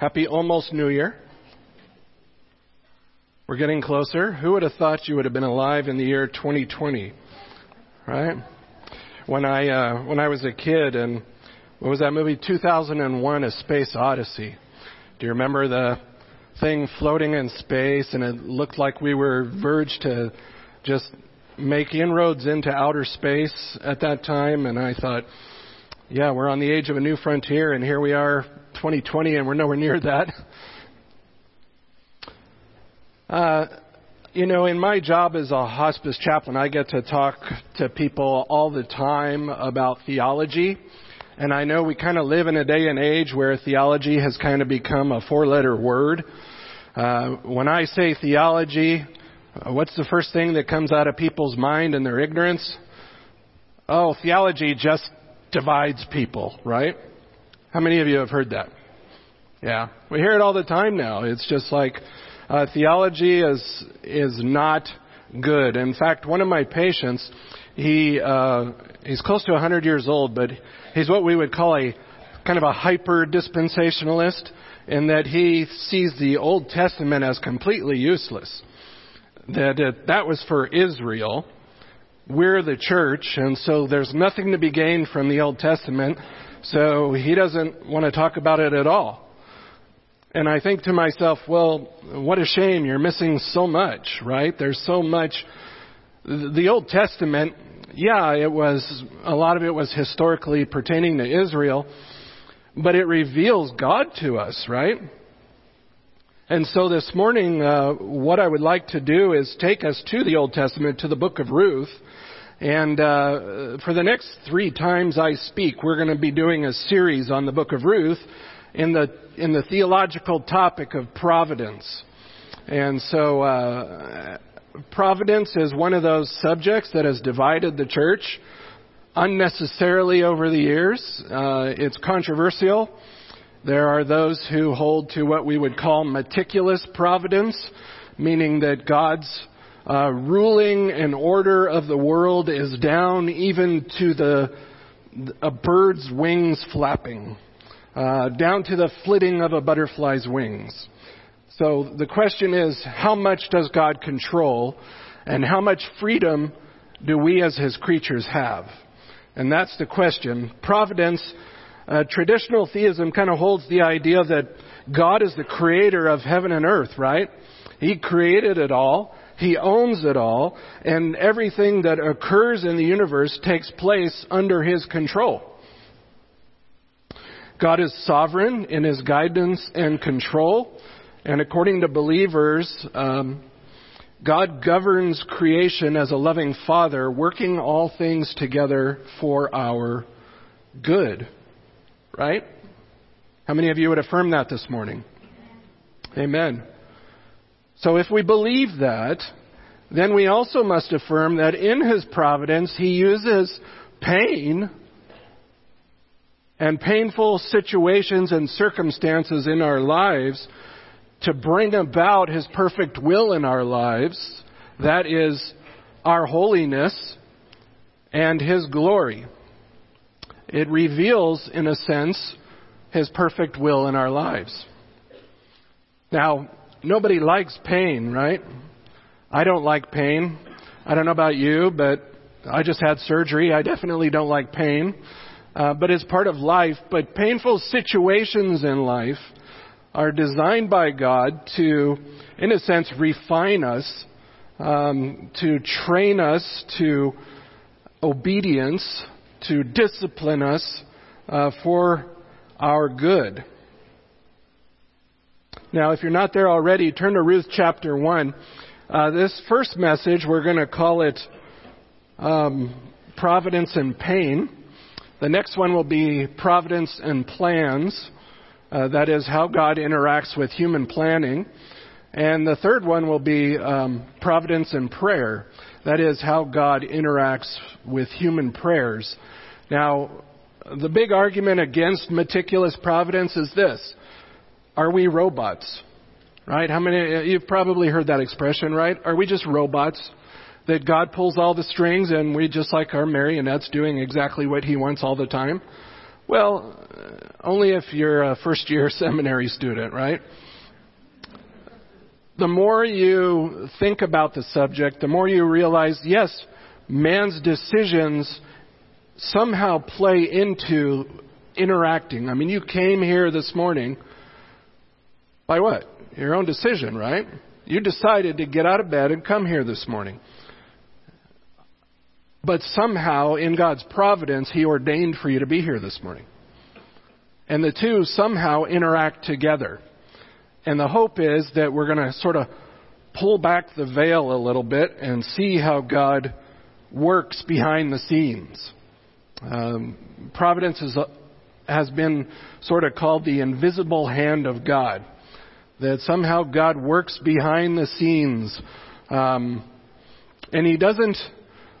Happy almost New Year. We're getting closer. Who would have thought you would have been alive in the year 2020? Right? When I uh, when I was a kid and what was that movie 2001 A Space Odyssey. Do you remember the thing floating in space and it looked like we were verged to just make inroads into outer space at that time and I thought yeah, we're on the age of a new frontier and here we are 2020 and we're nowhere near that. Uh, you know, in my job as a hospice chaplain, I get to talk to people all the time about theology. And I know we kind of live in a day and age where theology has kind of become a four letter word. Uh, when I say theology, uh, what's the first thing that comes out of people's mind and their ignorance? Oh, theology just divides people, right? How many of you have heard that? Yeah. We hear it all the time now. It's just like, uh, theology is is not good. In fact, one of my patients, he uh, he's close to 100 years old, but he's what we would call a kind of a hyper dispensationalist, in that he sees the Old Testament as completely useless. That it, that was for Israel. We're the church, and so there's nothing to be gained from the Old Testament. So he doesn't want to talk about it at all. And I think to myself, well, what a shame you're missing so much, right? There's so much. The Old Testament, yeah, it was, a lot of it was historically pertaining to Israel, but it reveals God to us, right? And so this morning, uh, what I would like to do is take us to the Old Testament, to the book of Ruth. And uh, for the next three times I speak, we're going to be doing a series on the book of Ruth in the in the theological topic of providence. And so, uh, providence is one of those subjects that has divided the church unnecessarily over the years. Uh, it's controversial. There are those who hold to what we would call meticulous providence, meaning that God's uh, ruling and order of the world is down even to the a bird's wings flapping uh, down to the flitting of a butterfly's wings. So the question is, how much does God control, and how much freedom do we as His creatures have? And that's the question. Providence, uh, traditional theism kind of holds the idea that God is the creator of heaven and earth, right? He created it all. He owns it all. And everything that occurs in the universe takes place under His control. God is sovereign in his guidance and control. And according to believers, um, God governs creation as a loving father, working all things together for our good. Right? How many of you would affirm that this morning? Amen. So if we believe that, then we also must affirm that in his providence he uses pain and painful situations and circumstances in our lives to bring about His perfect will in our lives. That is our holiness and His glory. It reveals, in a sense, His perfect will in our lives. Now, nobody likes pain, right? I don't like pain. I don't know about you, but I just had surgery. I definitely don't like pain uh, but it's part of life. But painful situations in life are designed by God to, in a sense, refine us, um, to train us to obedience, to discipline us uh, for our good. Now, if you're not there already, turn to Ruth chapter 1. Uh, this first message, we're going to call it um, Providence and Pain. The next one will be providence and plans. Uh, that is how God interacts with human planning. And the third one will be um, providence and prayer. That is how God interacts with human prayers. Now, the big argument against meticulous providence is this Are we robots? Right? How many, you've probably heard that expression, right? Are we just robots? that God pulls all the strings and we just like our marionettes doing exactly what he wants all the time? Well, uh, only if you're a first year seminary student, right? The more you think about the subject, the more you realize, yes, man's decisions somehow play into interacting. I mean, you came here this morning by what? Your own decision, right? You decided to get out of bed and come here this morning. But somehow, in God's providence, He ordained for you to be here this morning. And the two somehow interact together. And the hope is that we're going to sort of pull back the veil a little bit and see how God works behind the scenes. Um, providence is, has been sort of called the invisible hand of God. That somehow God works behind the scenes. Um, and He doesn't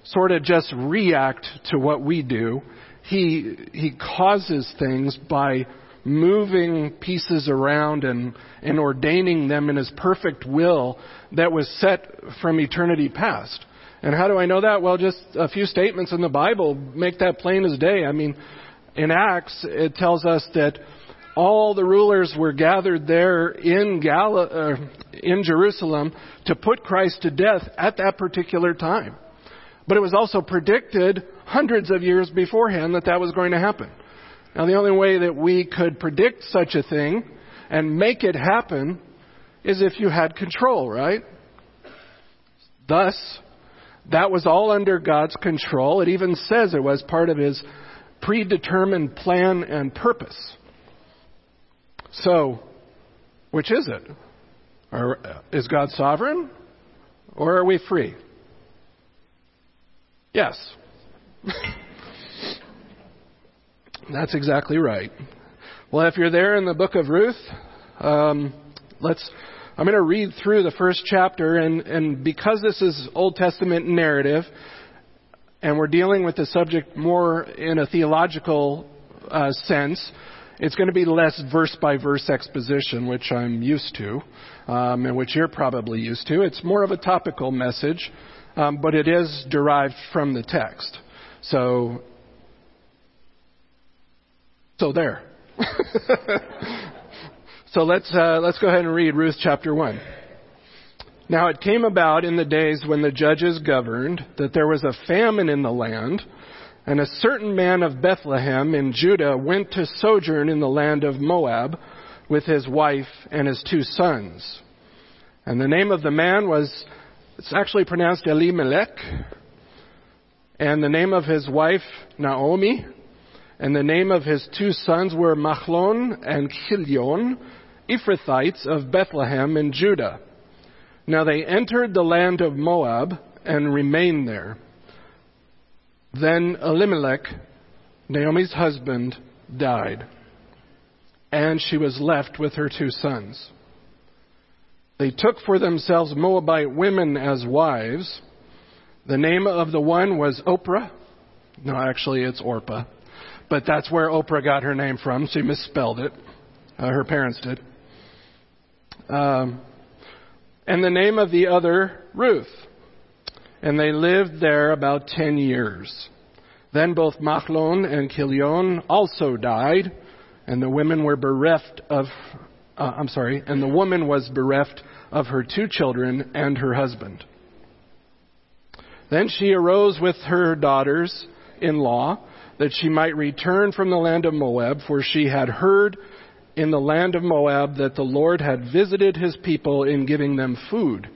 sort of just react to what we do. He, he causes things by moving pieces around and, and ordaining them in His perfect will that was set from eternity past. And how do I know that? Well, just a few statements in the Bible make that plain as day. I mean, in Acts, it tells us that all the rulers were gathered there in, Gal- uh, in Jerusalem to put Christ to death at that particular time. But it was also predicted hundreds of years beforehand that that was going to happen. Now, the only way that we could predict such a thing and make it happen is if you had control, right? Thus, that was all under God's control. It even says it was part of His predetermined plan and purpose. So, which is it? Or, is God sovereign? Or are we free? Yes. That's exactly right. Well, if you're there in the book of Ruth, um, let's. I'm going to read through the first chapter, and, and because this is Old Testament narrative, and we're dealing with the subject more in a theological uh, sense, it's going to be less verse by verse exposition, which I'm used to, um, and which you're probably used to. It's more of a topical message um, but it is derived from the text. So, so there. so let's uh, let's go ahead and read Ruth chapter one. Now it came about in the days when the judges governed that there was a famine in the land, and a certain man of Bethlehem in Judah went to sojourn in the land of Moab with his wife and his two sons. And the name of the man was it's actually pronounced Elimelech. And the name of his wife, Naomi. And the name of his two sons were Machlon and Chilion, Ephrathites of Bethlehem in Judah. Now they entered the land of Moab and remained there. Then Elimelech, Naomi's husband, died, and she was left with her two sons. They took for themselves Moabite women as wives. The name of the one was Oprah. No, actually, it's Orpah. But that's where Oprah got her name from. She misspelled it. Uh, her parents did. Um, and the name of the other, Ruth. And they lived there about ten years. Then both Machlon and Chilion also died, and the women were bereft of, uh, I'm sorry, and the woman was bereft of her two children and her husband. Then she arose with her daughters in law that she might return from the land of Moab, for she had heard in the land of Moab that the Lord had visited his people in giving them food.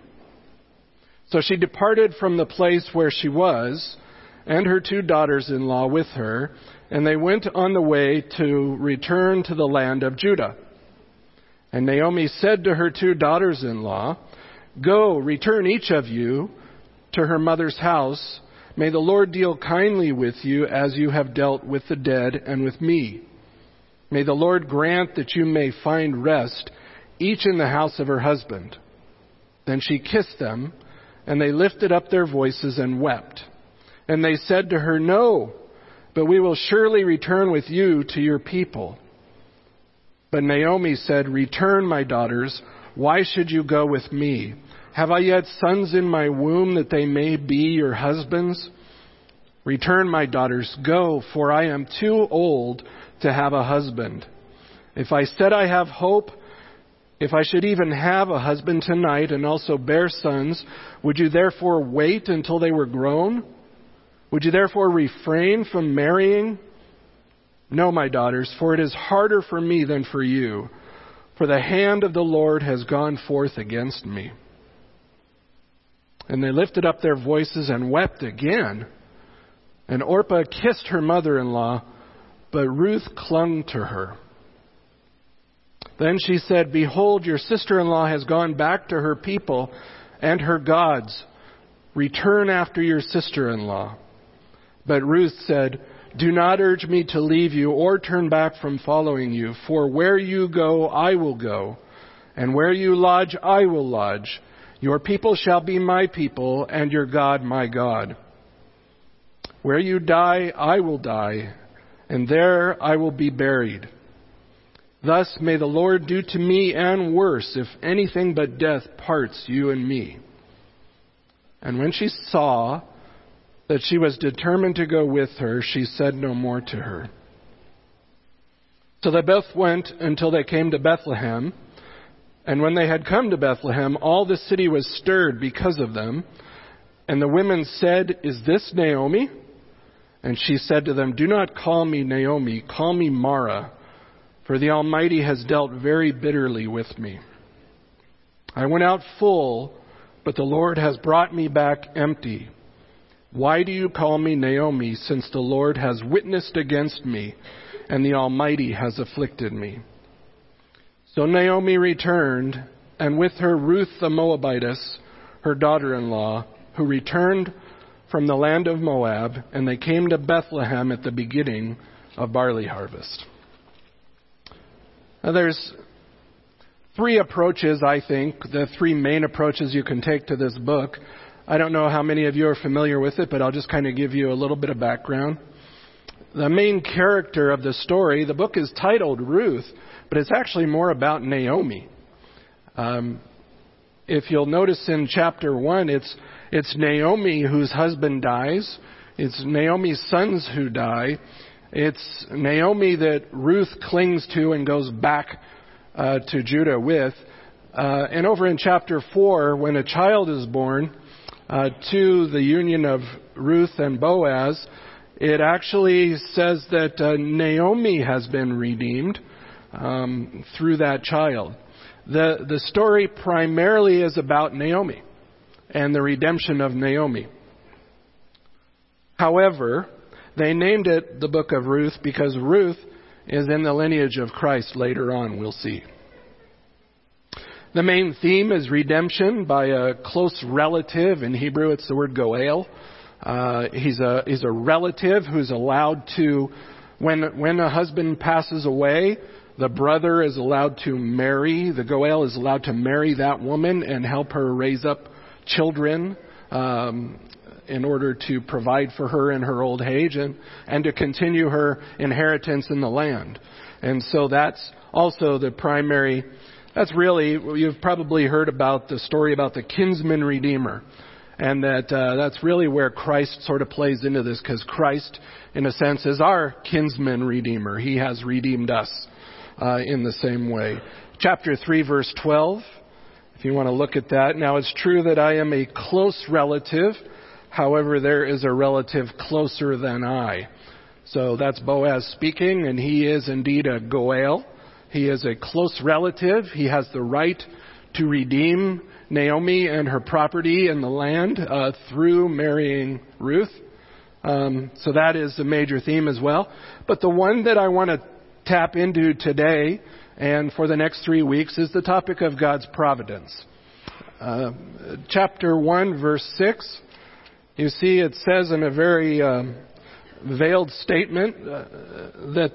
So she departed from the place where she was, and her two daughters in law with her, and they went on the way to return to the land of Judah. And Naomi said to her two daughters in law, Go, return each of you to her mother's house. May the Lord deal kindly with you as you have dealt with the dead and with me. May the Lord grant that you may find rest, each in the house of her husband. Then she kissed them, and they lifted up their voices and wept. And they said to her, No, but we will surely return with you to your people. But Naomi said, Return, my daughters. Why should you go with me? Have I yet sons in my womb that they may be your husbands? Return, my daughters, go, for I am too old to have a husband. If I said I have hope, if I should even have a husband tonight and also bear sons, would you therefore wait until they were grown? Would you therefore refrain from marrying? No, my daughters, for it is harder for me than for you, for the hand of the Lord has gone forth against me. And they lifted up their voices and wept again. And Orpah kissed her mother in law, but Ruth clung to her. Then she said, Behold, your sister in law has gone back to her people and her gods. Return after your sister in law. But Ruth said, Do not urge me to leave you or turn back from following you, for where you go, I will go, and where you lodge, I will lodge. Your people shall be my people, and your God my God. Where you die, I will die, and there I will be buried. Thus may the Lord do to me and worse, if anything but death parts you and me. And when she saw that she was determined to go with her, she said no more to her. So they both went until they came to Bethlehem. And when they had come to Bethlehem, all the city was stirred because of them. And the women said, Is this Naomi? And she said to them, Do not call me Naomi, call me Mara for the Almighty has dealt very bitterly with me. I went out full, but the Lord has brought me back empty. Why do you call me Naomi, since the Lord has witnessed against me, and the Almighty has afflicted me? So Naomi returned, and with her Ruth the Moabitess, her daughter in law, who returned from the land of Moab, and they came to Bethlehem at the beginning of barley harvest. Now, there's three approaches, I think, the three main approaches you can take to this book. I don't know how many of you are familiar with it, but I'll just kind of give you a little bit of background. The main character of the story, the book is titled Ruth, but it's actually more about Naomi. Um, if you'll notice in chapter 1, it's, it's Naomi whose husband dies. It's Naomi's sons who die. It's Naomi that Ruth clings to and goes back uh, to Judah with. Uh, and over in chapter 4, when a child is born uh, to the union of Ruth and Boaz, it actually says that uh, Naomi has been redeemed um, through that child. The, the story primarily is about Naomi and the redemption of Naomi. However, they named it the book of Ruth because Ruth is in the lineage of Christ later on, we'll see. The main theme is redemption by a close relative. In Hebrew, it's the word goel. Uh, he's a he's a relative who's allowed to, when when a husband passes away, the brother is allowed to marry. The goel is allowed to marry that woman and help her raise up children. Um, in order to provide for her in her old age and, and to continue her inheritance in the land. And so that's also the primary, that's really, you've probably heard about the story about the kinsman redeemer. And that uh, that's really where Christ sort of plays into this because Christ, in a sense, is our kinsman redeemer. He has redeemed us uh, in the same way. Chapter 3, verse 12 if you want to look at that. Now, it's true that I am a close relative However, there is a relative closer than I. So that's Boaz speaking, and he is indeed a Goel. He is a close relative. He has the right to redeem Naomi and her property and the land uh, through marrying Ruth. Um, so that is a major theme as well. But the one that I want to tap into today and for the next three weeks is the topic of God's providence. Uh, chapter 1, verse 6 you see, it says in a very um, veiled statement uh, that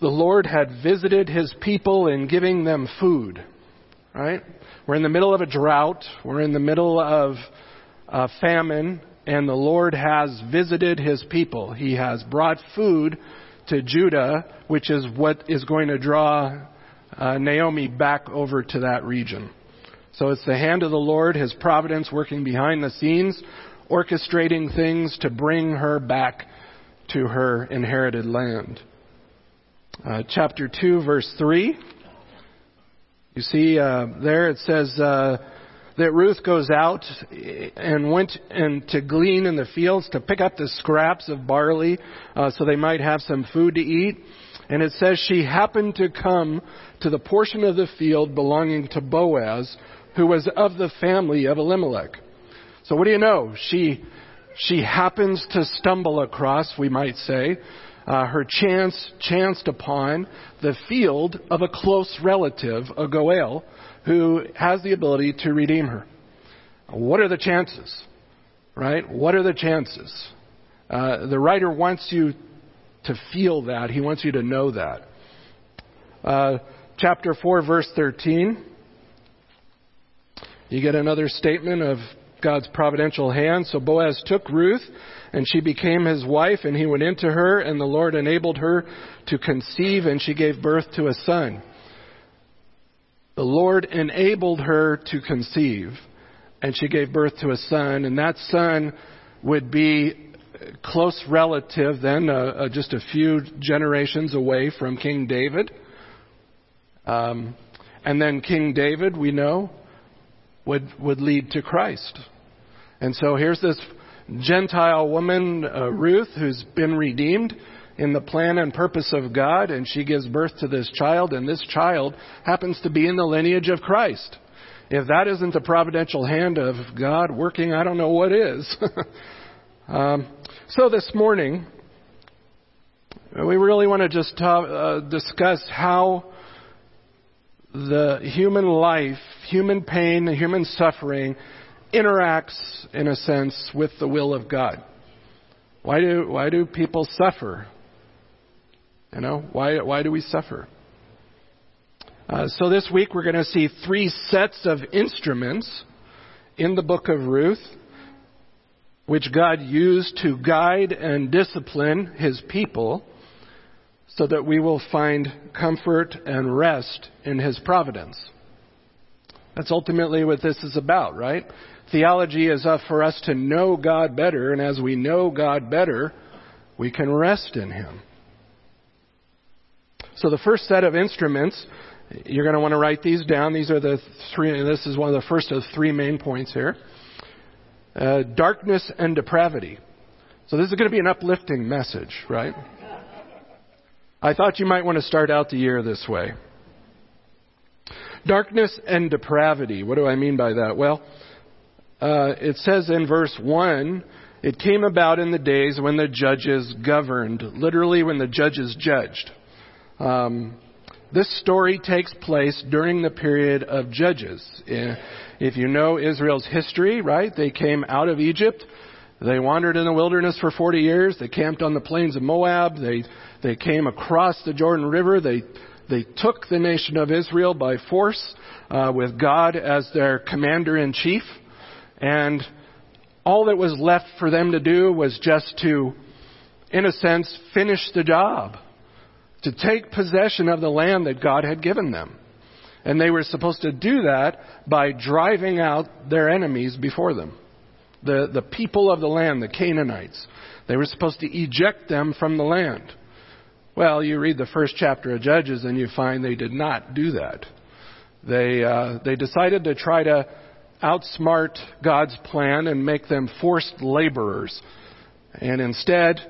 the Lord had visited his people in giving them food. Right? We're in the middle of a drought, we're in the middle of famine, and the Lord has visited his people. He has brought food to Judah, which is what is going to draw uh, Naomi back over to that region. So it's the hand of the Lord, his providence working behind the scenes, orchestrating things to bring her back to her inherited land. Uh, chapter 2, verse 3. You see uh, there it says uh, that Ruth goes out and went and to glean in the fields to pick up the scraps of barley uh, so they might have some food to eat. And it says she happened to come to the portion of the field belonging to Boaz, who was of the family of Elimelech. So what do you know? She she happens to stumble across, we might say, uh, her chance chanced upon the field of a close relative, a Goel, who has the ability to redeem her. What are the chances? Right? What are the chances? Uh, the writer wants you to feel that. He wants you to know that. Uh, chapter 4, verse 13. You get another statement of God's providential hand. So Boaz took Ruth, and she became his wife, and he went into her, and the Lord enabled her to conceive, and she gave birth to a son. The Lord enabled her to conceive, and she gave birth to a son, and that son would be close relative then, uh, uh, just a few generations away from King David. Um, and then King David, we know, would would lead to Christ. And so here's this Gentile woman, uh, Ruth, who's been redeemed in the plan and purpose of God, and she gives birth to this child, and this child happens to be in the lineage of Christ. If that isn't the providential hand of God working, I don't know what is. um, so this morning, we really want to just talk, uh, discuss how the human life, human pain, human suffering interacts, in a sense, with the will of God. Why do, why do people suffer? You know, why, why do we suffer? Uh, so this week we're going to see three sets of instruments in the book of Ruth, which God used to guide and discipline his people so that we will find comfort and rest in his providence. That's ultimately what this is about, right? Theology is up for us to know God better, and as we know God better, we can rest in him. So the first set of instruments, you're going to want to write these down. These are the three, this is one of the first of three main points here. Uh, darkness and depravity. So this is going to be an uplifting message, right? I thought you might want to start out the year this way. Darkness and depravity. What do I mean by that? Well, uh, it says in verse 1 it came about in the days when the judges governed, literally, when the judges judged. Um, this story takes place during the period of Judges. If you know Israel's history, right, they came out of Egypt. They wandered in the wilderness for 40 years. They camped on the plains of Moab. They, they came across the Jordan River. They, they took the nation of Israel by force uh, with God as their commander in chief. And all that was left for them to do was just to, in a sense, finish the job to take possession of the land that God had given them. And they were supposed to do that by driving out their enemies before them. The, the people of the land, the Canaanites. They were supposed to eject them from the land. Well, you read the first chapter of Judges and you find they did not do that. They, uh, they decided to try to outsmart God's plan and make them forced laborers. And instead,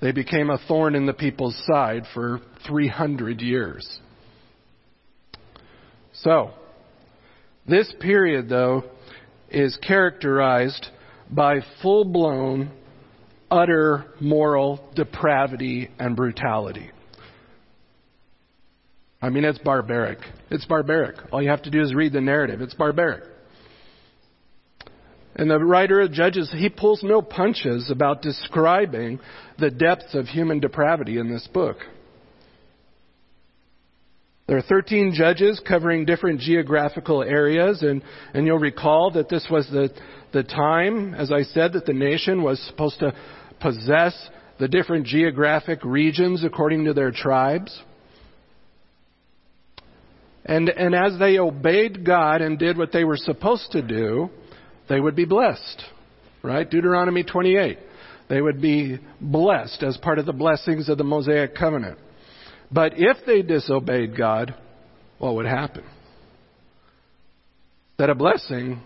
they became a thorn in the people's side for 300 years. So, this period, though, is characterized by full blown, utter moral depravity and brutality. I mean, it's barbaric. It's barbaric. All you have to do is read the narrative. It's barbaric. And the writer of Judges, he pulls no punches about describing the depths of human depravity in this book. There are 13 judges covering different geographical areas, and, and you'll recall that this was the, the time, as I said, that the nation was supposed to possess the different geographic regions according to their tribes. And, and as they obeyed God and did what they were supposed to do, they would be blessed. right? Deuteronomy 28. They would be blessed as part of the blessings of the Mosaic covenant. But if they disobeyed God, what would happen? That a blessing,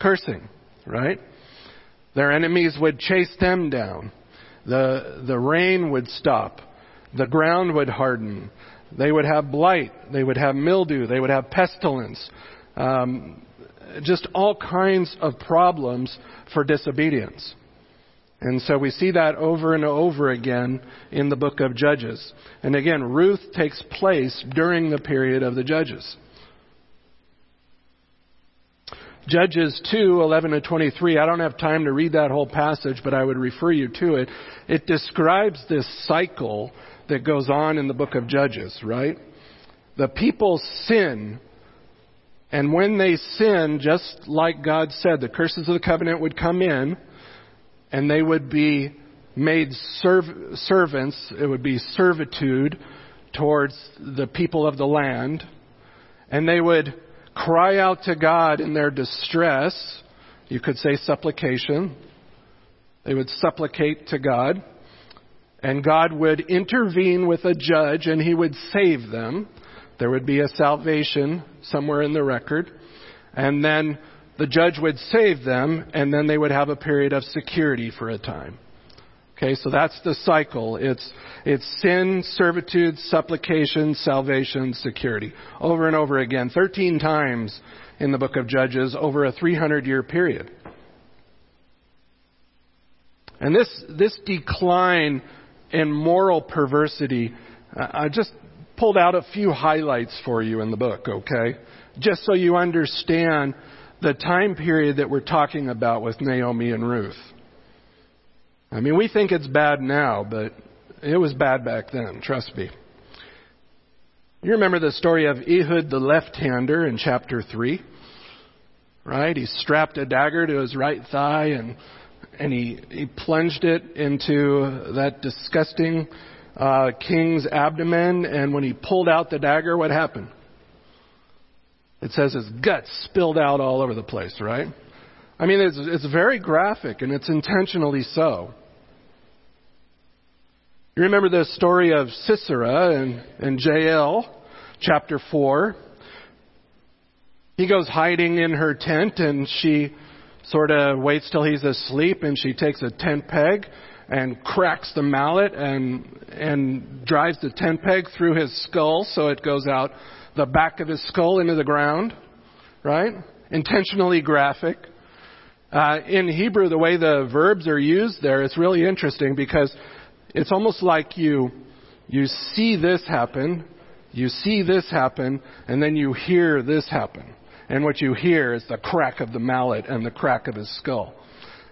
cursing, right? Their enemies would chase them down. The, the rain would stop. The ground would harden. They would have blight. They would have mildew. They would have pestilence. Um, just all kinds of problems for disobedience. And so we see that over and over again in the book of Judges. And again, Ruth takes place during the period of the Judges. Judges 2, 11 to 23. I don't have time to read that whole passage, but I would refer you to it. It describes this cycle that goes on in the book of Judges, right? The people sin, and when they sin, just like God said, the curses of the covenant would come in, and they would be made serv- servants. It would be servitude towards the people of the land. And they would cry out to God in their distress. You could say supplication. They would supplicate to God. And God would intervene with a judge and he would save them. There would be a salvation somewhere in the record. And then the judge would save them, and then they would have a period of security for a time. Okay, so that's the cycle. It's, it's sin, servitude, supplication, salvation, security. Over and over again. 13 times in the book of Judges over a 300 year period. And this, this decline in moral perversity, I just pulled out a few highlights for you in the book, okay? Just so you understand the time period that we're talking about with Naomi and Ruth. I mean, we think it's bad now, but it was bad back then, trust me. You remember the story of Ehud the left hander in chapter 3? Right? He strapped a dagger to his right thigh and, and he, he plunged it into that disgusting uh, king's abdomen. And when he pulled out the dagger, what happened? It says his guts spilled out all over the place, right? I mean, it's, it's very graphic and it's intentionally so. You remember the story of Sisera and, and Jael, chapter 4. He goes hiding in her tent and she sort of waits till he's asleep and she takes a tent peg and cracks the mallet and, and drives the tent peg through his skull so it goes out the back of his skull into the ground, right? Intentionally graphic. Uh, in Hebrew, the way the verbs are used there, it's really interesting because it's almost like you, you see this happen, you see this happen, and then you hear this happen. And what you hear is the crack of the mallet and the crack of his skull.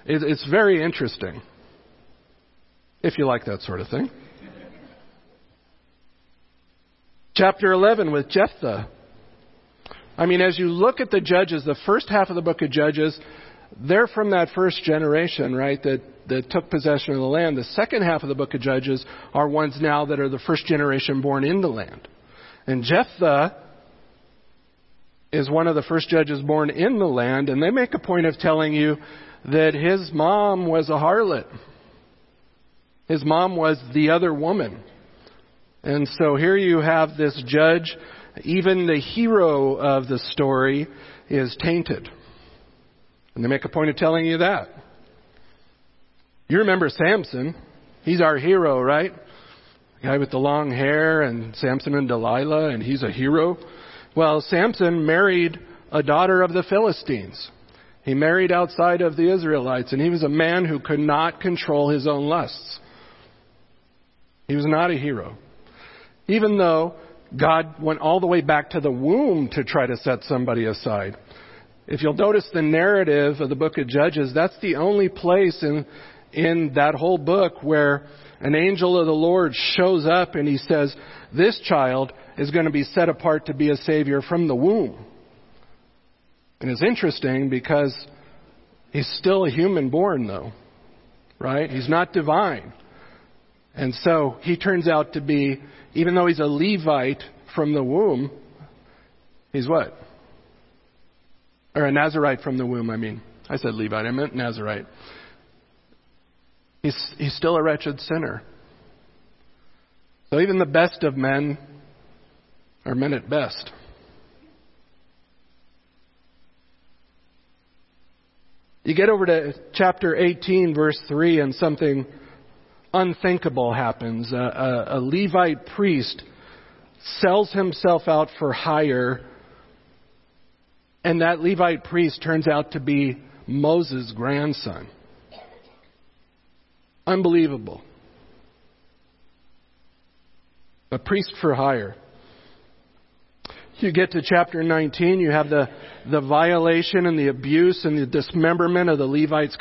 It, it's very interesting. If you like that sort of thing. Chapter 11 with Jephthah. I mean, as you look at the judges, the first half of the book of Judges, they're from that first generation, right, that, that took possession of the land. The second half of the book of Judges are ones now that are the first generation born in the land. And Jephthah is one of the first judges born in the land, and they make a point of telling you that his mom was a harlot. His mom was the other woman. And so here you have this judge, even the hero of the story is tainted. And they make a point of telling you that. You remember Samson. He's our hero, right? The guy with the long hair and Samson and Delilah, and he's a hero. Well, Samson married a daughter of the Philistines. He married outside of the Israelites, and he was a man who could not control his own lusts. He was not a hero. Even though God went all the way back to the womb to try to set somebody aside. If you'll notice the narrative of the book of Judges, that's the only place in, in that whole book where an angel of the Lord shows up and he says, This child is going to be set apart to be a Savior from the womb. And it's interesting because he's still a human born, though, right? He's not divine. And so he turns out to be, even though he's a Levite from the womb, he's what? or a Nazarite from the womb, I mean. I said Levite, I meant Nazarite. He's, he's still a wretched sinner. So even the best of men are men at best. You get over to chapter 18, verse 3, and something unthinkable happens. A, a, a Levite priest sells himself out for hire, and that Levite priest turns out to be Moses' grandson. Unbelievable. A priest for hire. You get to chapter 19, you have the, the violation and the abuse and the dismemberment of the Levite's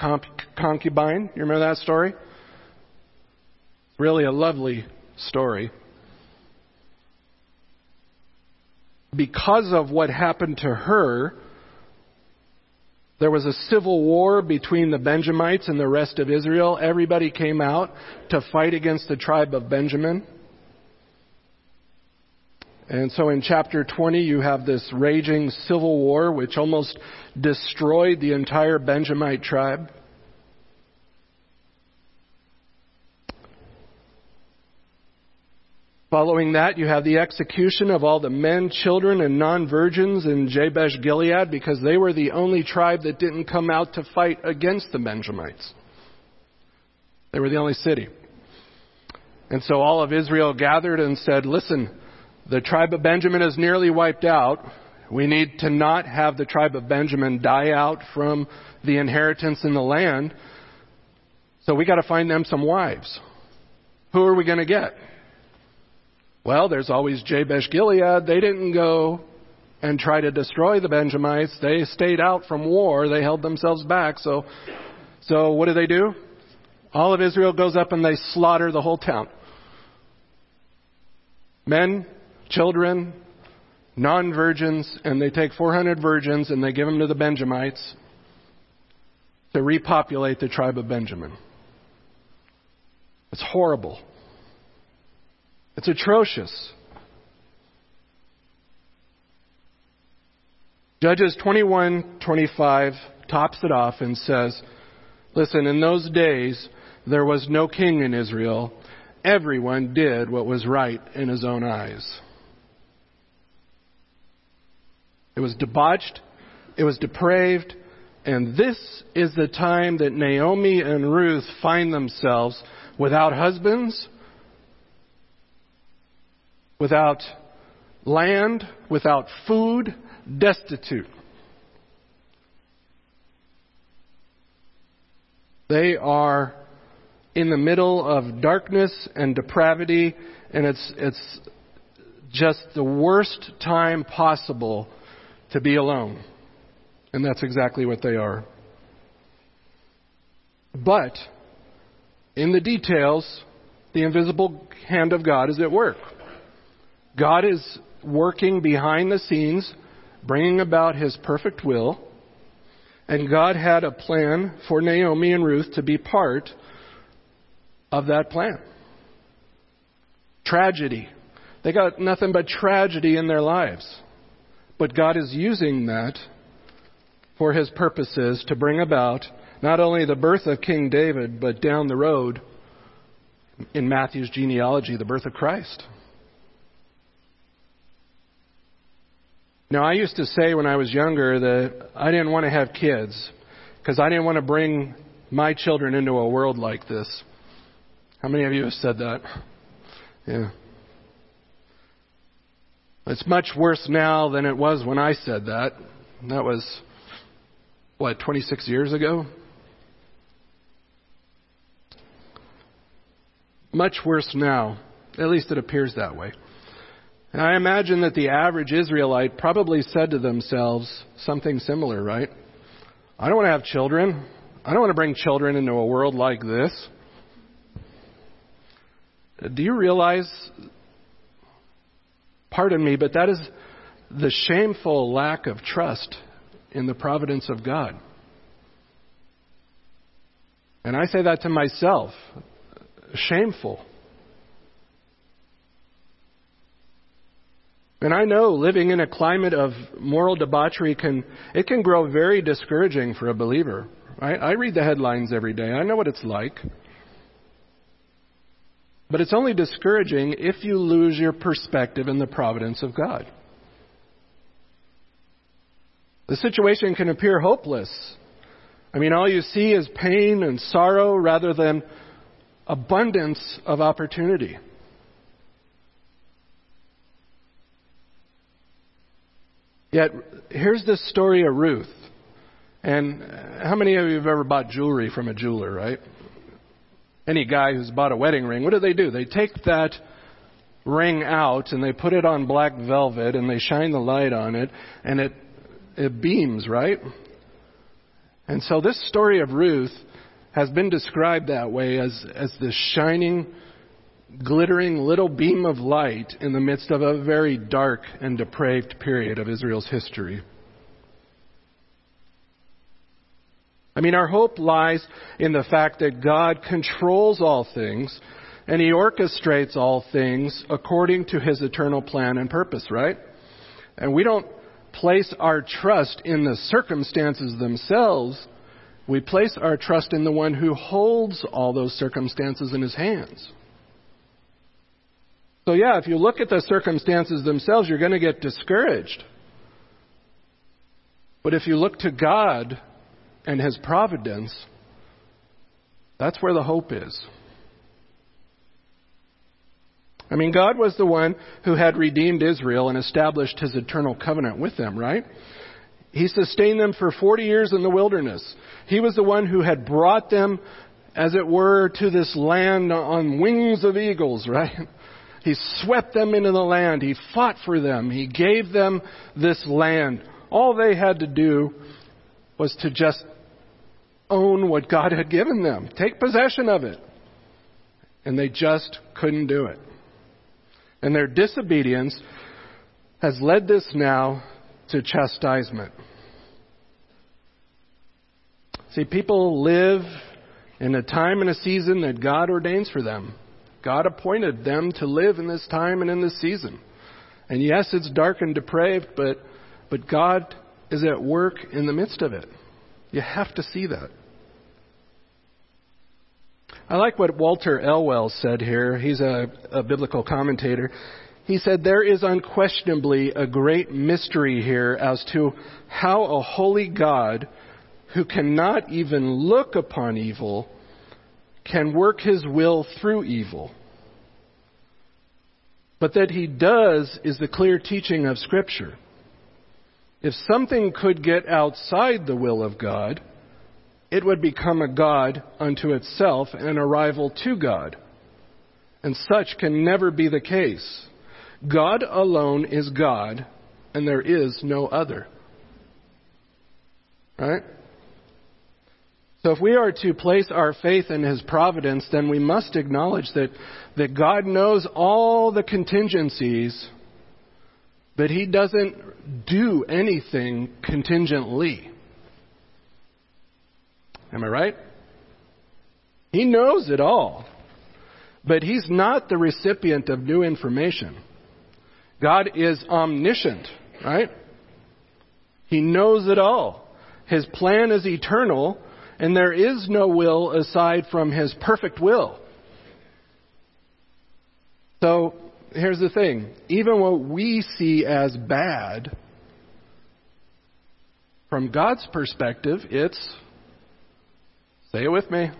concubine. You remember that story? Really a lovely story. Because of what happened to her, there was a civil war between the Benjamites and the rest of Israel. Everybody came out to fight against the tribe of Benjamin. And so in chapter 20, you have this raging civil war which almost destroyed the entire Benjamite tribe. Following that, you have the execution of all the men, children, and non virgins in Jabesh Gilead because they were the only tribe that didn't come out to fight against the Benjamites. They were the only city. And so all of Israel gathered and said, Listen, the tribe of Benjamin is nearly wiped out. We need to not have the tribe of Benjamin die out from the inheritance in the land. So we got to find them some wives. Who are we going to get? Well, there's always Jabesh Gilead. They didn't go and try to destroy the Benjamites. They stayed out from war. They held themselves back. So, so what do they do? All of Israel goes up and they slaughter the whole town. Men, children, non virgins, and they take 400 virgins and they give them to the Benjamites to repopulate the tribe of Benjamin. It's horrible. It's atrocious. Judges 21:25 tops it off and says, "Listen, in those days there was no king in Israel. Everyone did what was right in his own eyes." It was debauched, it was depraved, and this is the time that Naomi and Ruth find themselves without husbands, without land, without food, destitute. They are in the middle of darkness and depravity, and it's, it's just the worst time possible to be alone. And that's exactly what they are. But, in the details, the invisible hand of God is at work. God is working behind the scenes, bringing about his perfect will. And God had a plan for Naomi and Ruth to be part of that plan. Tragedy. They got nothing but tragedy in their lives. But God is using that for his purposes to bring about not only the birth of King David, but down the road in Matthew's genealogy, the birth of Christ. Now, I used to say when I was younger that I didn't want to have kids because I didn't want to bring my children into a world like this. How many of you have said that? Yeah. It's much worse now than it was when I said that. That was, what, 26 years ago? Much worse now. At least it appears that way. And I imagine that the average Israelite probably said to themselves something similar, right? I don't want to have children. I don't want to bring children into a world like this. Do you realize, pardon me, but that is the shameful lack of trust in the providence of God. And I say that to myself. Shameful. And I know living in a climate of moral debauchery can it can grow very discouraging for a believer. Right? I read the headlines every day. I know what it's like. But it's only discouraging if you lose your perspective in the providence of God. The situation can appear hopeless. I mean, all you see is pain and sorrow rather than abundance of opportunity. Yet, here's this story of Ruth. And how many of you have ever bought jewelry from a jeweler, right? Any guy who's bought a wedding ring, what do they do? They take that ring out and they put it on black velvet and they shine the light on it and it it beams, right? And so this story of Ruth has been described that way as as this shining glittering little beam of light in the midst of a very dark and depraved period of Israel's history. I mean, our hope lies in the fact that God controls all things and He orchestrates all things according to His eternal plan and purpose, right? And we don't place our trust in the circumstances themselves. We place our trust in the one who holds all those circumstances in His hands. So, yeah, if you look at the circumstances themselves, you're going to get discouraged. But if you look to God and His providence, that's where the hope is. I mean, God was the one who had redeemed Israel and established His eternal covenant with them, right? He sustained them for 40 years in the wilderness. He was the one who had brought them, as it were, to this land on wings of eagles, right? He swept them into the land. He fought for them. He gave them this land. All they had to do was to just own what God had given them, take possession of it. And they just couldn't do it. And their disobedience has led this now to chastisement. See, people live in a time and a season that God ordains for them. God appointed them to live in this time and in this season. And yes, it's dark and depraved, but, but God is at work in the midst of it. You have to see that. I like what Walter Elwell said here. He's a, a biblical commentator. He said, There is unquestionably a great mystery here as to how a holy God who cannot even look upon evil can work his will through evil. But that he does is the clear teaching of Scripture. If something could get outside the will of God, it would become a God unto itself and a rival to God. And such can never be the case. God alone is God, and there is no other. Right? So if we are to place our faith in His providence, then we must acknowledge that, that God knows all the contingencies, but He doesn't do anything contingently. Am I right? He knows it all, but He's not the recipient of new information. God is omniscient, right? He knows it all. His plan is eternal, and there is no will aside from His perfect will. So, here's the thing. Even what we see as bad, from God's perspective, it's, say it with me,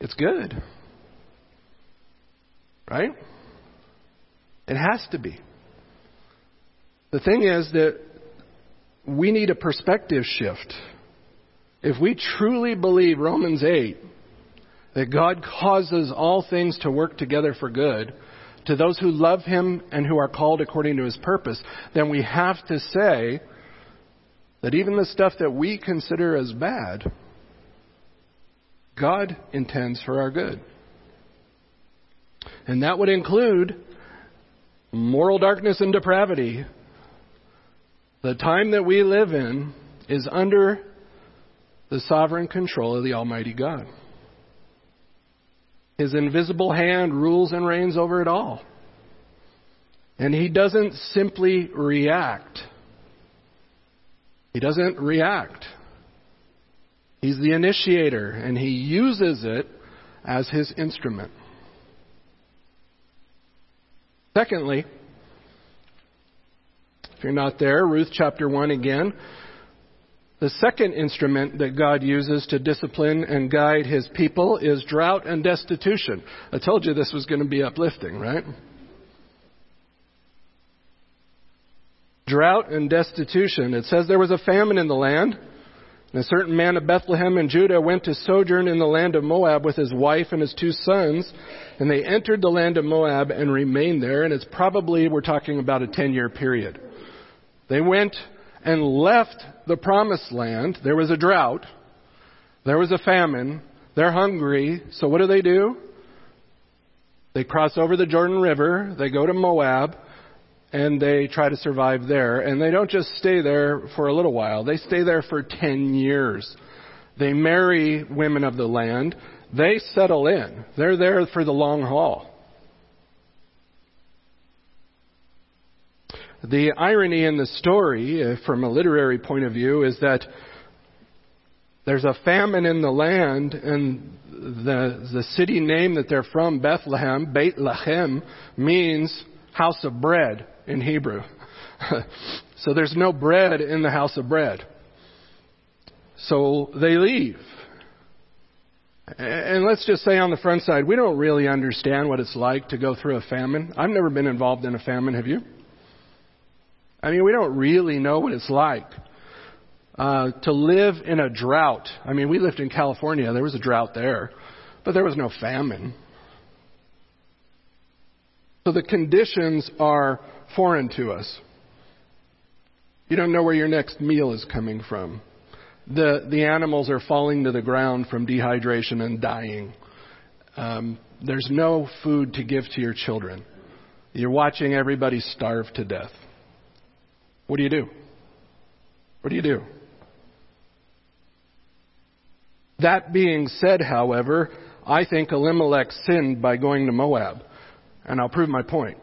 it's good. Right? It has to be. The thing is that we need a perspective shift. If we truly believe Romans 8, that God causes all things to work together for good to those who love Him and who are called according to His purpose, then we have to say that even the stuff that we consider as bad, God intends for our good. And that would include moral darkness and depravity. The time that we live in is under the sovereign control of the Almighty God. His invisible hand rules and reigns over it all. And he doesn't simply react. He doesn't react. He's the initiator, and he uses it as his instrument. Secondly, if you're not there, Ruth chapter 1 again. The second instrument that God uses to discipline and guide his people is drought and destitution. I told you this was going to be uplifting, right? Drought and destitution. It says there was a famine in the land. And a certain man of Bethlehem in Judah went to sojourn in the land of Moab with his wife and his two sons, and they entered the land of Moab and remained there, and it's probably, we're talking about a 10 year period. They went and left the promised land. There was a drought. There was a famine. They're hungry. So what do they do? They cross over the Jordan River. They go to Moab and they try to survive there. And they don't just stay there for a little while. They stay there for 10 years. They marry women of the land. They settle in. They're there for the long haul. The irony in the story, uh, from a literary point of view, is that there's a famine in the land, and the, the city name that they're from, Bethlehem, Beit Lahem, means house of bread in Hebrew. so there's no bread in the house of bread. So they leave. And let's just say on the front side, we don't really understand what it's like to go through a famine. I've never been involved in a famine, have you? I mean, we don't really know what it's like uh, to live in a drought. I mean, we lived in California, there was a drought there, but there was no famine. So the conditions are foreign to us. You don't know where your next meal is coming from. The, the animals are falling to the ground from dehydration and dying. Um, there's no food to give to your children. You're watching everybody starve to death. What do you do? What do you do? That being said, however, I think Elimelech sinned by going to Moab. And I'll prove my point.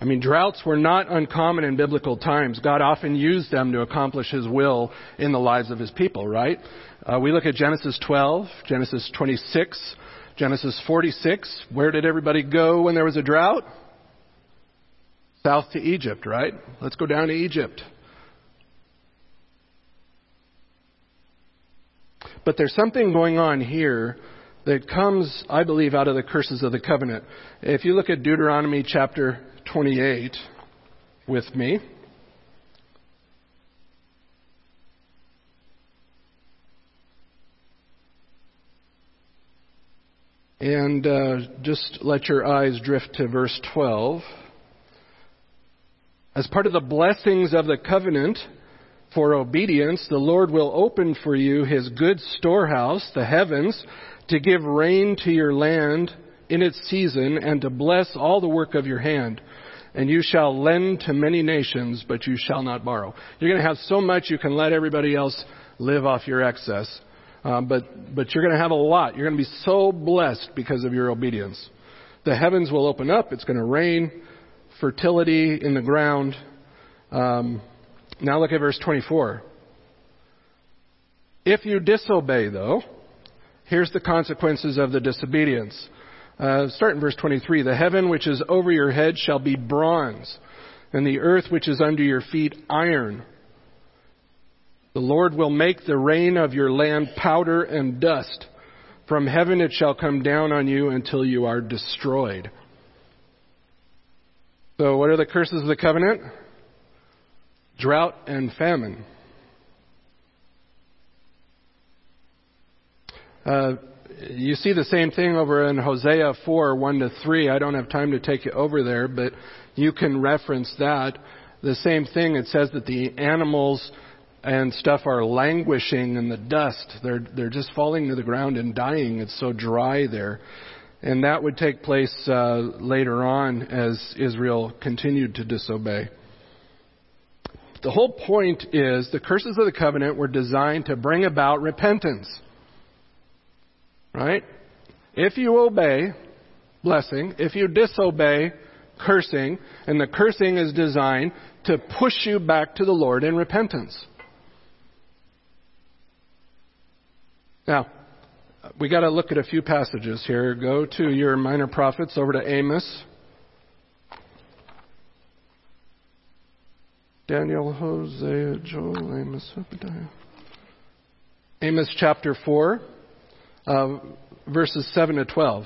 I mean, droughts were not uncommon in biblical times. God often used them to accomplish His will in the lives of His people, right? Uh, we look at Genesis 12, Genesis 26, Genesis 46. Where did everybody go when there was a drought? South to Egypt, right? Let's go down to Egypt. But there's something going on here that comes, I believe, out of the curses of the covenant. If you look at Deuteronomy chapter 28 with me. And uh, just let your eyes drift to verse 12. As part of the blessings of the covenant for obedience, the Lord will open for you his good storehouse, the heavens, to give rain to your land in its season and to bless all the work of your hand. And you shall lend to many nations, but you shall not borrow. You're going to have so much you can let everybody else live off your excess. Um, but, but you're going to have a lot. You're going to be so blessed because of your obedience. The heavens will open up. It's going to rain fertility in the ground. Um, now look at verse 24. If you disobey, though, here's the consequences of the disobedience. Uh, start in verse 23. The heaven which is over your head shall be bronze, and the earth which is under your feet iron. The Lord will make the rain of your land powder and dust. From heaven it shall come down on you until you are destroyed. So, what are the curses of the covenant? Drought and famine. Uh, you see the same thing over in Hosea 4, 1 to 3. I don't have time to take you over there, but you can reference that. The same thing, it says that the animals and stuff are languishing in the dust. They're, they're just falling to the ground and dying. It's so dry there. And that would take place uh, later on as Israel continued to disobey. The whole point is the curses of the covenant were designed to bring about repentance. Right? If you obey, blessing. If you disobey, cursing, and the cursing is designed to push you back to the Lord in repentance. Now, we got to look at a few passages here. Go to your minor prophets over to Amos. Daniel, Hosea, Joel, Amos, Obadiah. Amos chapter 4, uh, verses 7 to 12.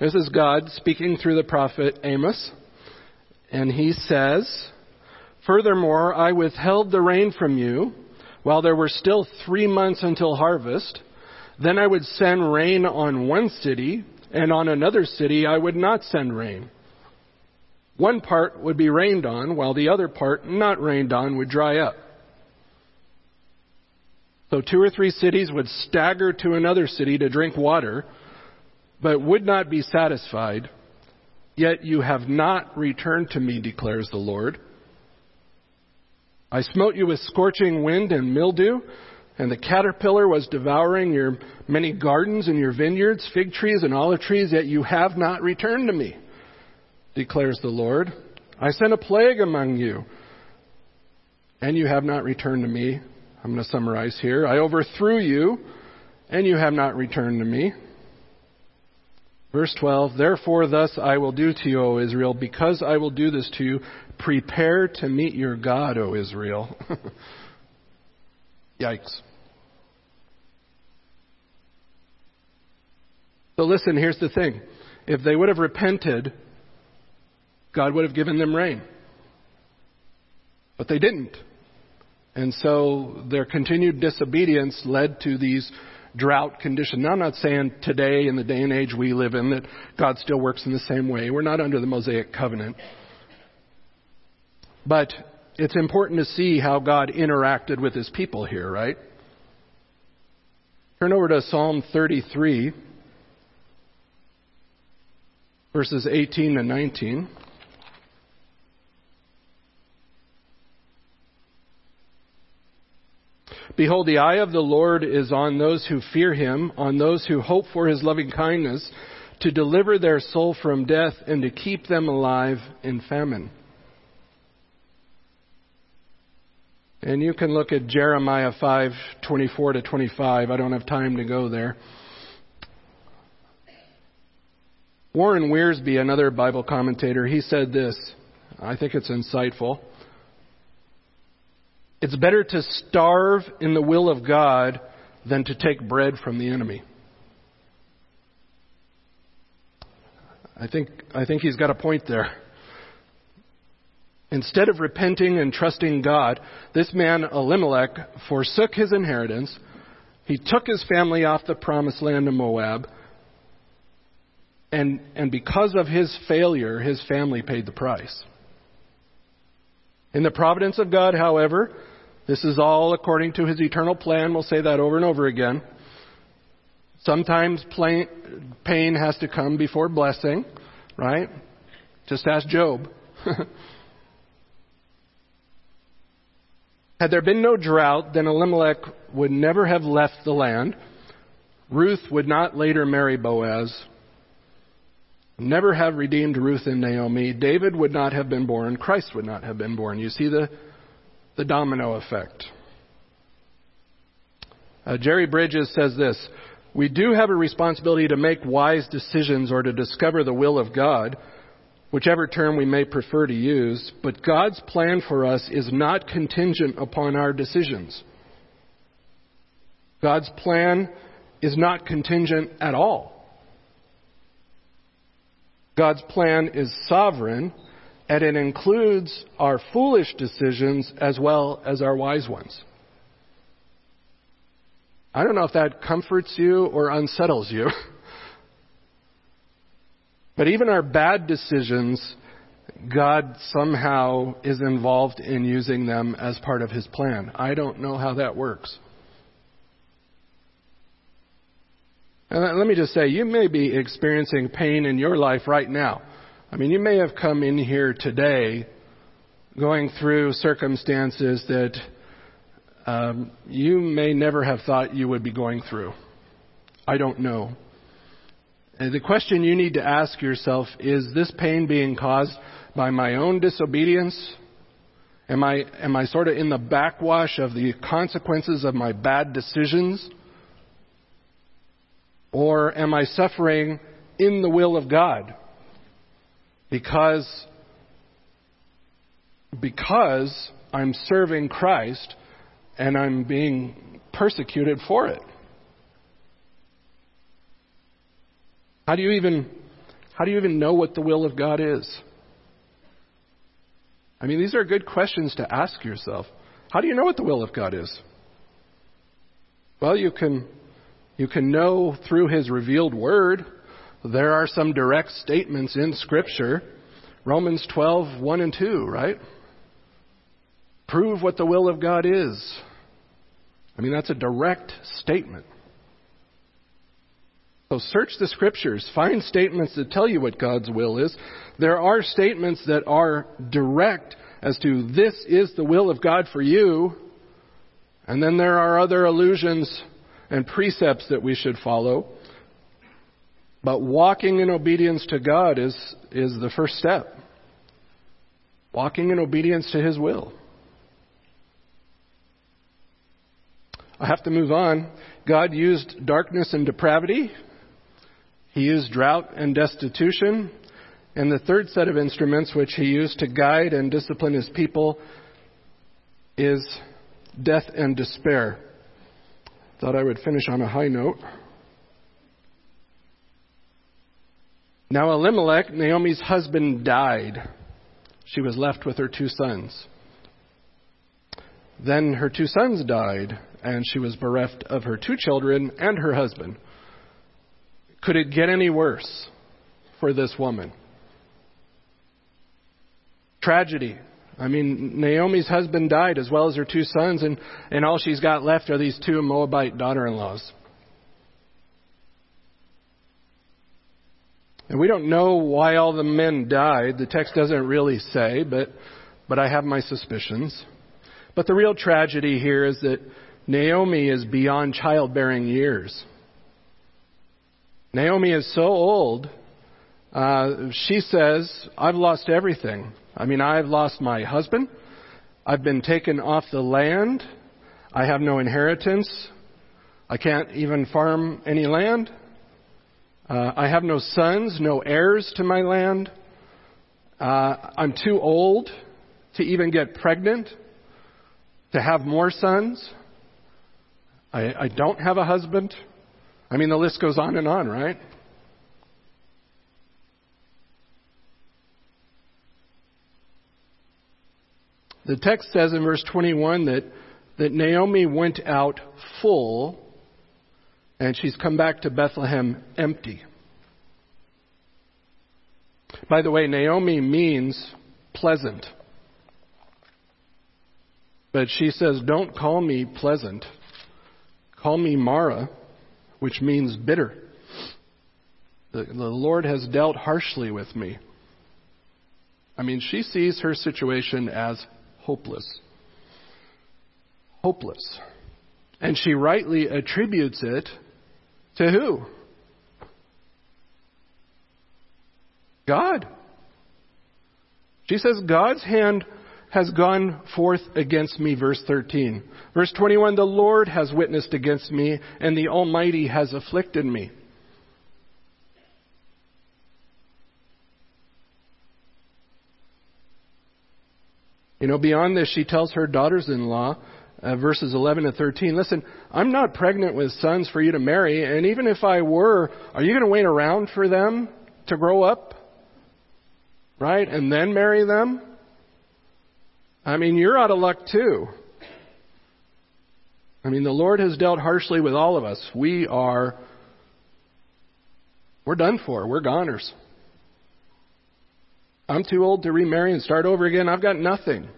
This is God speaking through the prophet Amos, and he says, Furthermore, I withheld the rain from you while there were still three months until harvest. Then I would send rain on one city, and on another city I would not send rain. One part would be rained on, while the other part, not rained on, would dry up. So two or three cities would stagger to another city to drink water, but would not be satisfied. Yet you have not returned to me, declares the Lord. I smote you with scorching wind and mildew, and the caterpillar was devouring your many gardens and your vineyards, fig trees and olive trees, yet you have not returned to me, declares the Lord. I sent a plague among you, and you have not returned to me. I'm going to summarize here. I overthrew you, and you have not returned to me. Verse 12, Therefore, thus I will do to you, O Israel, because I will do this to you, prepare to meet your God, O Israel. Yikes. So listen, here's the thing. If they would have repented, God would have given them rain. But they didn't. And so their continued disobedience led to these drought conditions. Now, I'm not saying today, in the day and age we live in, that God still works in the same way. We're not under the Mosaic covenant. But it's important to see how God interacted with his people here, right? Turn over to Psalm 33, verses 18 and 19. Behold, the eye of the Lord is on those who fear him, on those who hope for his loving kindness, to deliver their soul from death and to keep them alive in famine. And you can look at Jeremiah 5:24 to 25. I don't have time to go there. Warren Wiersbe, another Bible commentator, he said this. I think it's insightful. It's better to starve in the will of God than to take bread from the enemy. I think, I think he's got a point there. Instead of repenting and trusting God, this man Elimelech forsook his inheritance. He took his family off the promised land of Moab. And, and because of his failure, his family paid the price. In the providence of God, however, this is all according to his eternal plan. We'll say that over and over again. Sometimes pain has to come before blessing, right? Just ask Job. Had there been no drought, then Elimelech would never have left the land. Ruth would not later marry Boaz. Never have redeemed Ruth and Naomi. David would not have been born. Christ would not have been born. You see the the domino effect. Uh, Jerry Bridges says this We do have a responsibility to make wise decisions or to discover the will of God, whichever term we may prefer to use, but God's plan for us is not contingent upon our decisions. God's plan is not contingent at all. God's plan is sovereign and it includes our foolish decisions as well as our wise ones. I don't know if that comforts you or unsettles you. but even our bad decisions, God somehow is involved in using them as part of His plan. I don't know how that works. And let me just say, you may be experiencing pain in your life right now. I mean, you may have come in here today going through circumstances that um, you may never have thought you would be going through. I don't know. And the question you need to ask yourself is this pain being caused by my own disobedience? Am I, am I sort of in the backwash of the consequences of my bad decisions? Or am I suffering in the will of God? Because, because I'm serving Christ and I'm being persecuted for it. How do you even how do you even know what the will of God is? I mean, these are good questions to ask yourself. How do you know what the will of God is? Well, you can you can know through his revealed word. There are some direct statements in scripture. Romans 12, 1 and 2, right? Prove what the will of God is. I mean, that's a direct statement. So search the scriptures, find statements that tell you what God's will is. There are statements that are direct as to this is the will of God for you. And then there are other allusions and precepts that we should follow. But walking in obedience to God is, is the first step. Walking in obedience to His will. I have to move on. God used darkness and depravity he used drought and destitution. And the third set of instruments which he used to guide and discipline his people is death and despair. Thought I would finish on a high note. Now, Elimelech, Naomi's husband, died. She was left with her two sons. Then her two sons died, and she was bereft of her two children and her husband. Could it get any worse for this woman? Tragedy. I mean, Naomi's husband died as well as her two sons, and, and all she's got left are these two Moabite daughter in laws. And we don't know why all the men died. The text doesn't really say, but, but I have my suspicions. But the real tragedy here is that Naomi is beyond childbearing years. Naomi is so old, uh, she says, I've lost everything. I mean, I've lost my husband. I've been taken off the land. I have no inheritance. I can't even farm any land. Uh, I have no sons, no heirs to my land. Uh, I'm too old to even get pregnant, to have more sons. I, I don't have a husband. I mean, the list goes on and on, right? The text says in verse 21 that, that Naomi went out full and she's come back to Bethlehem empty. By the way, Naomi means pleasant. But she says, Don't call me pleasant. Call me Mara, which means bitter. The, the Lord has dealt harshly with me. I mean, she sees her situation as hopeless. Hopeless. And she rightly attributes it to who? God. She says God's hand has gone forth against me, verse 13. Verse 21, the Lord has witnessed against me, and the Almighty has afflicted me. You know, beyond this, she tells her daughters in law, uh, verses 11 to 13, listen, I'm not pregnant with sons for you to marry, and even if I were, are you going to wait around for them to grow up? Right? And then marry them? I mean, you're out of luck too. I mean, the Lord has dealt harshly with all of us. We are, we're done for. We're goners. I'm too old to remarry and start over again. I've got nothing.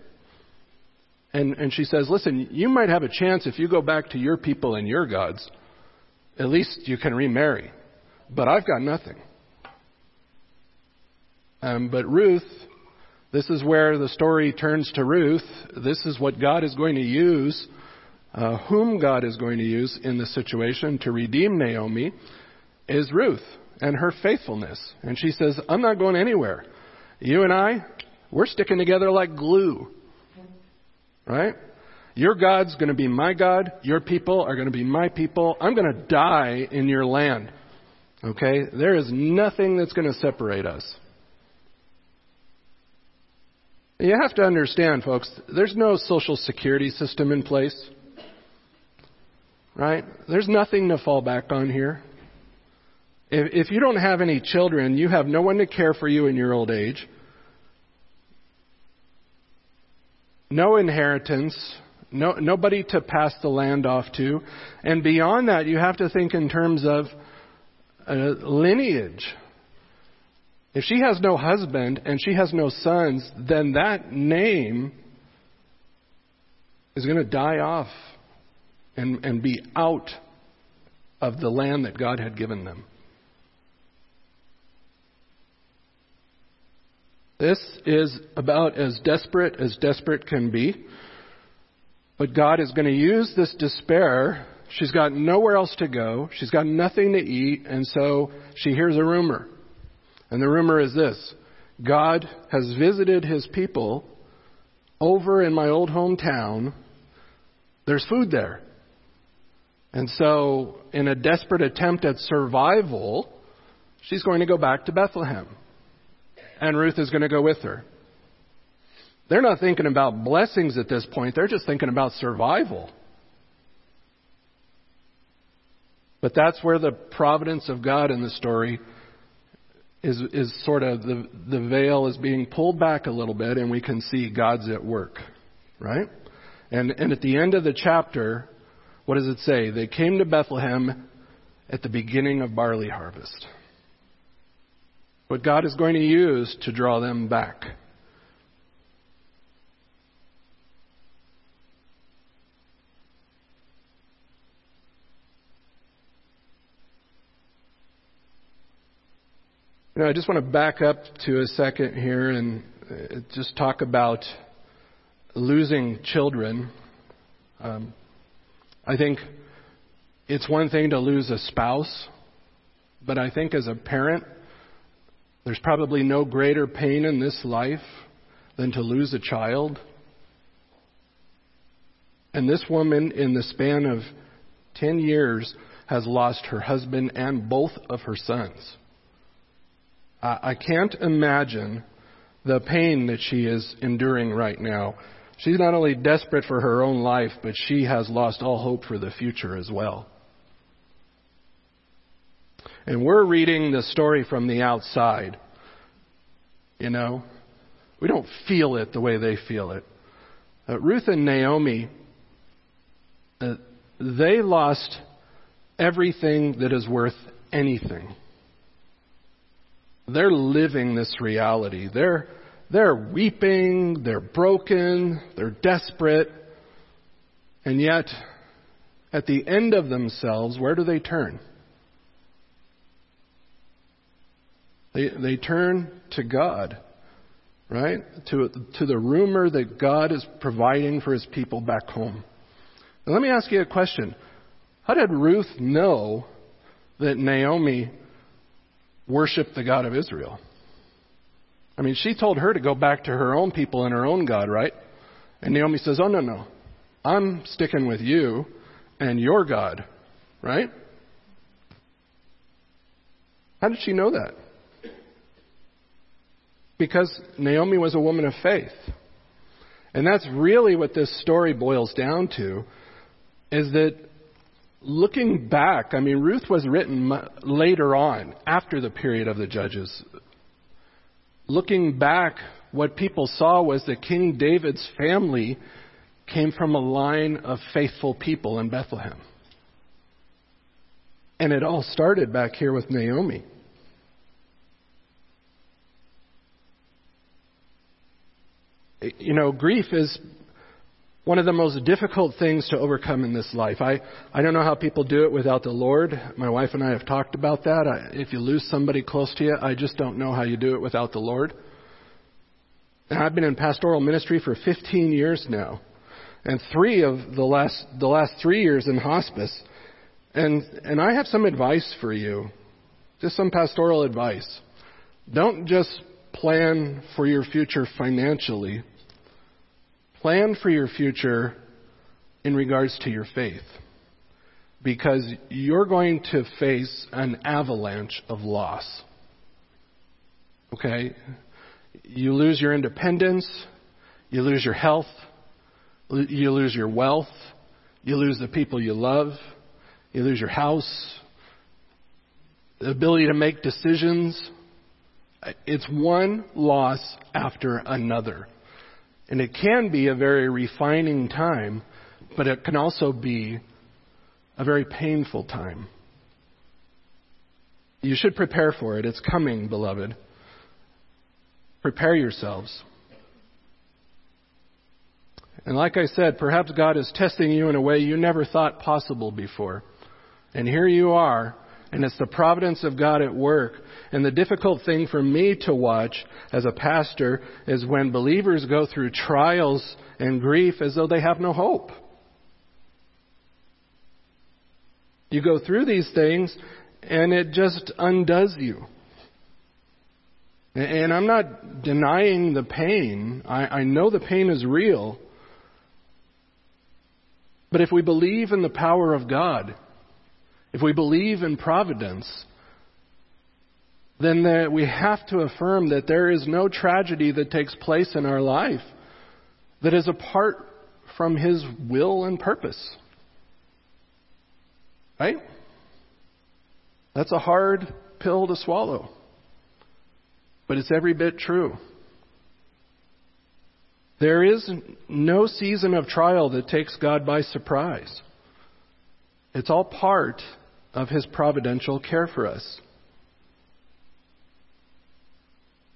And, and she says, listen, you might have a chance if you go back to your people and your gods. At least you can remarry. But I've got nothing. Um, but Ruth this is where the story turns to Ruth. This is what God is going to use, uh, whom God is going to use in this situation to redeem Naomi is Ruth. and her faithfulness. And she says, I'm not going anywhere. You and I, we're sticking together like glue. Right? Your God's going to be my God. Your people are going to be my people. I'm going to die in your land. Okay? There is nothing that's going to separate us. You have to understand, folks, there's no social security system in place. Right? There's nothing to fall back on here. If, if you don't have any children, you have no one to care for you in your old age. No inheritance, no, nobody to pass the land off to. And beyond that, you have to think in terms of a lineage. If she has no husband and she has no sons, then that name is going to die off and, and be out of the land that God had given them. This is about as desperate as desperate can be. But God is going to use this despair. She's got nowhere else to go. She's got nothing to eat. And so she hears a rumor. And the rumor is this God has visited his people over in my old hometown. There's food there. And so, in a desperate attempt at survival, she's going to go back to Bethlehem and Ruth is going to go with her. They're not thinking about blessings at this point, they're just thinking about survival. But that's where the providence of God in the story is, is sort of the, the veil is being pulled back a little bit, and we can see God's at work, right? And, and at the end of the chapter, what does it say? They came to Bethlehem at the beginning of barley harvest what God is going to use to draw them back. You know, I just want to back up to a second here and uh, just talk about losing children. Um, I think it's one thing to lose a spouse, but I think as a parent, there's probably no greater pain in this life than to lose a child. And this woman, in the span of 10 years, has lost her husband and both of her sons. I can't imagine the pain that she is enduring right now. She's not only desperate for her own life, but she has lost all hope for the future as well. And we're reading the story from the outside. You know, we don't feel it the way they feel it. Uh, Ruth and Naomi, uh, they lost everything that is worth anything. They're living this reality. They're, they're weeping, they're broken, they're desperate, and yet, at the end of themselves, where do they turn? They, they turn to God, right? To, to the rumor that God is providing for his people back home. Now, let me ask you a question. How did Ruth know that Naomi worshiped the God of Israel? I mean, she told her to go back to her own people and her own God, right? And Naomi says, Oh, no, no. I'm sticking with you and your God, right? How did she know that? Because Naomi was a woman of faith. And that's really what this story boils down to is that looking back, I mean, Ruth was written later on, after the period of the judges. Looking back, what people saw was that King David's family came from a line of faithful people in Bethlehem. And it all started back here with Naomi. you know, grief is one of the most difficult things to overcome in this life. I, I don't know how people do it without the Lord. My wife and I have talked about that. I, if you lose somebody close to you, I just don't know how you do it without the Lord. And I've been in pastoral ministry for 15 years now, and three of the last the last three years in hospice. And and I have some advice for you. Just some pastoral advice. Don't just plan for your future financially. Plan for your future in regards to your faith. Because you're going to face an avalanche of loss. Okay? You lose your independence, you lose your health, you lose your wealth, you lose the people you love, you lose your house, the ability to make decisions. It's one loss after another. And it can be a very refining time, but it can also be a very painful time. You should prepare for it. It's coming, beloved. Prepare yourselves. And like I said, perhaps God is testing you in a way you never thought possible before. And here you are, and it's the providence of God at work. And the difficult thing for me to watch as a pastor is when believers go through trials and grief as though they have no hope. You go through these things and it just undoes you. And I'm not denying the pain. I, I know the pain is real. But if we believe in the power of God, if we believe in providence, then there, we have to affirm that there is no tragedy that takes place in our life that is apart from His will and purpose. Right? That's a hard pill to swallow. But it's every bit true. There is no season of trial that takes God by surprise. It's all part of His providential care for us.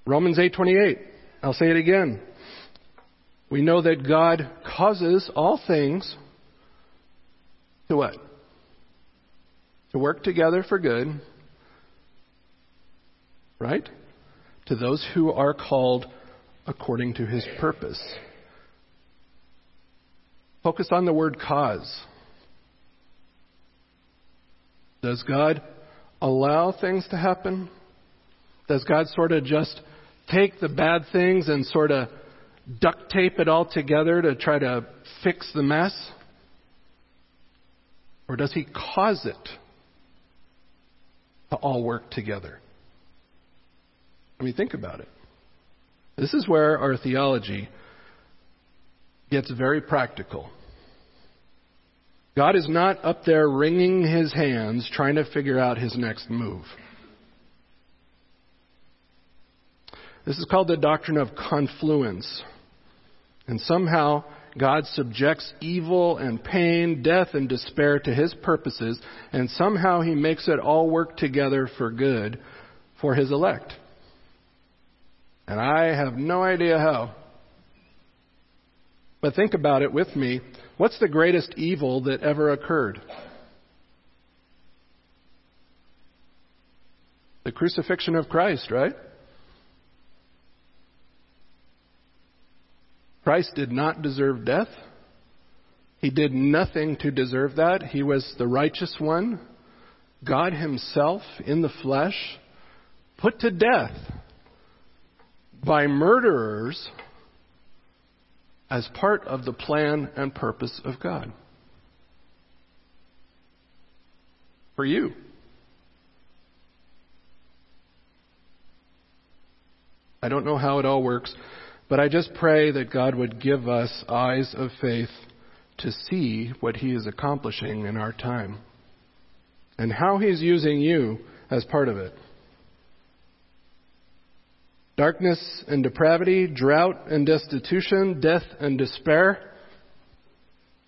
Romans 8:28. I'll say it again. We know that God causes all things to what? To work together for good. Right? To those who are called according to his purpose. Focus on the word cause. Does God allow things to happen? Does God sort of just take the bad things and sort of duct tape it all together to try to fix the mess? Or does He cause it to all work together? I mean, think about it. This is where our theology gets very practical. God is not up there wringing his hands trying to figure out his next move. This is called the doctrine of confluence. And somehow God subjects evil and pain, death and despair to his purposes, and somehow he makes it all work together for good for his elect. And I have no idea how. But think about it with me. What's the greatest evil that ever occurred? The crucifixion of Christ, right? Christ did not deserve death. He did nothing to deserve that. He was the righteous one. God Himself in the flesh put to death by murderers as part of the plan and purpose of God. For you. I don't know how it all works, but I just pray that God would give us eyes of faith to see what He is accomplishing in our time and how He's using you as part of it darkness and depravity, drought and destitution, death and despair.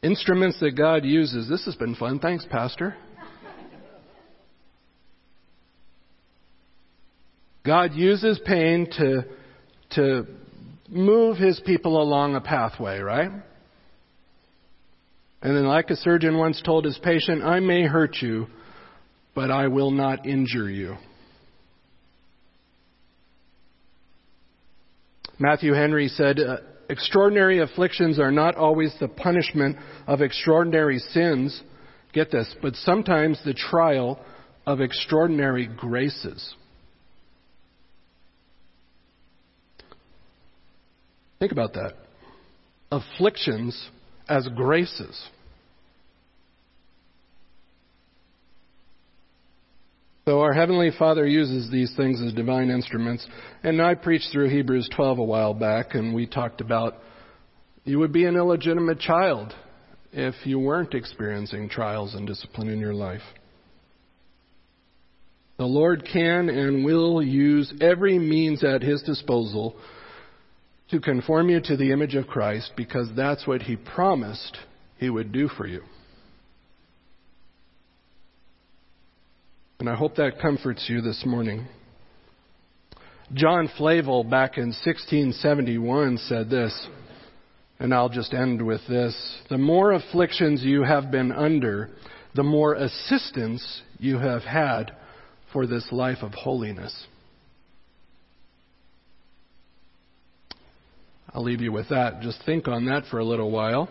Instruments that God uses. This has been fun. Thanks, Pastor. God uses pain to, to move his people along a pathway, right? And then, like a surgeon once told his patient, I may hurt you, but I will not injure you. Matthew Henry said, uh, Extraordinary afflictions are not always the punishment of extraordinary sins. Get this, but sometimes the trial of extraordinary graces. Think about that. Afflictions as graces. So our Heavenly Father uses these things as divine instruments. And I preached through Hebrews 12 a while back, and we talked about you would be an illegitimate child if you weren't experiencing trials and discipline in your life. The Lord can and will use every means at His disposal to conform you to the image of Christ because that's what He promised He would do for you. And I hope that comforts you this morning. John Flavel, back in 1671, said this, and I'll just end with this. The more afflictions you have been under, the more assistance you have had for this life of holiness. I'll leave you with that. Just think on that for a little while.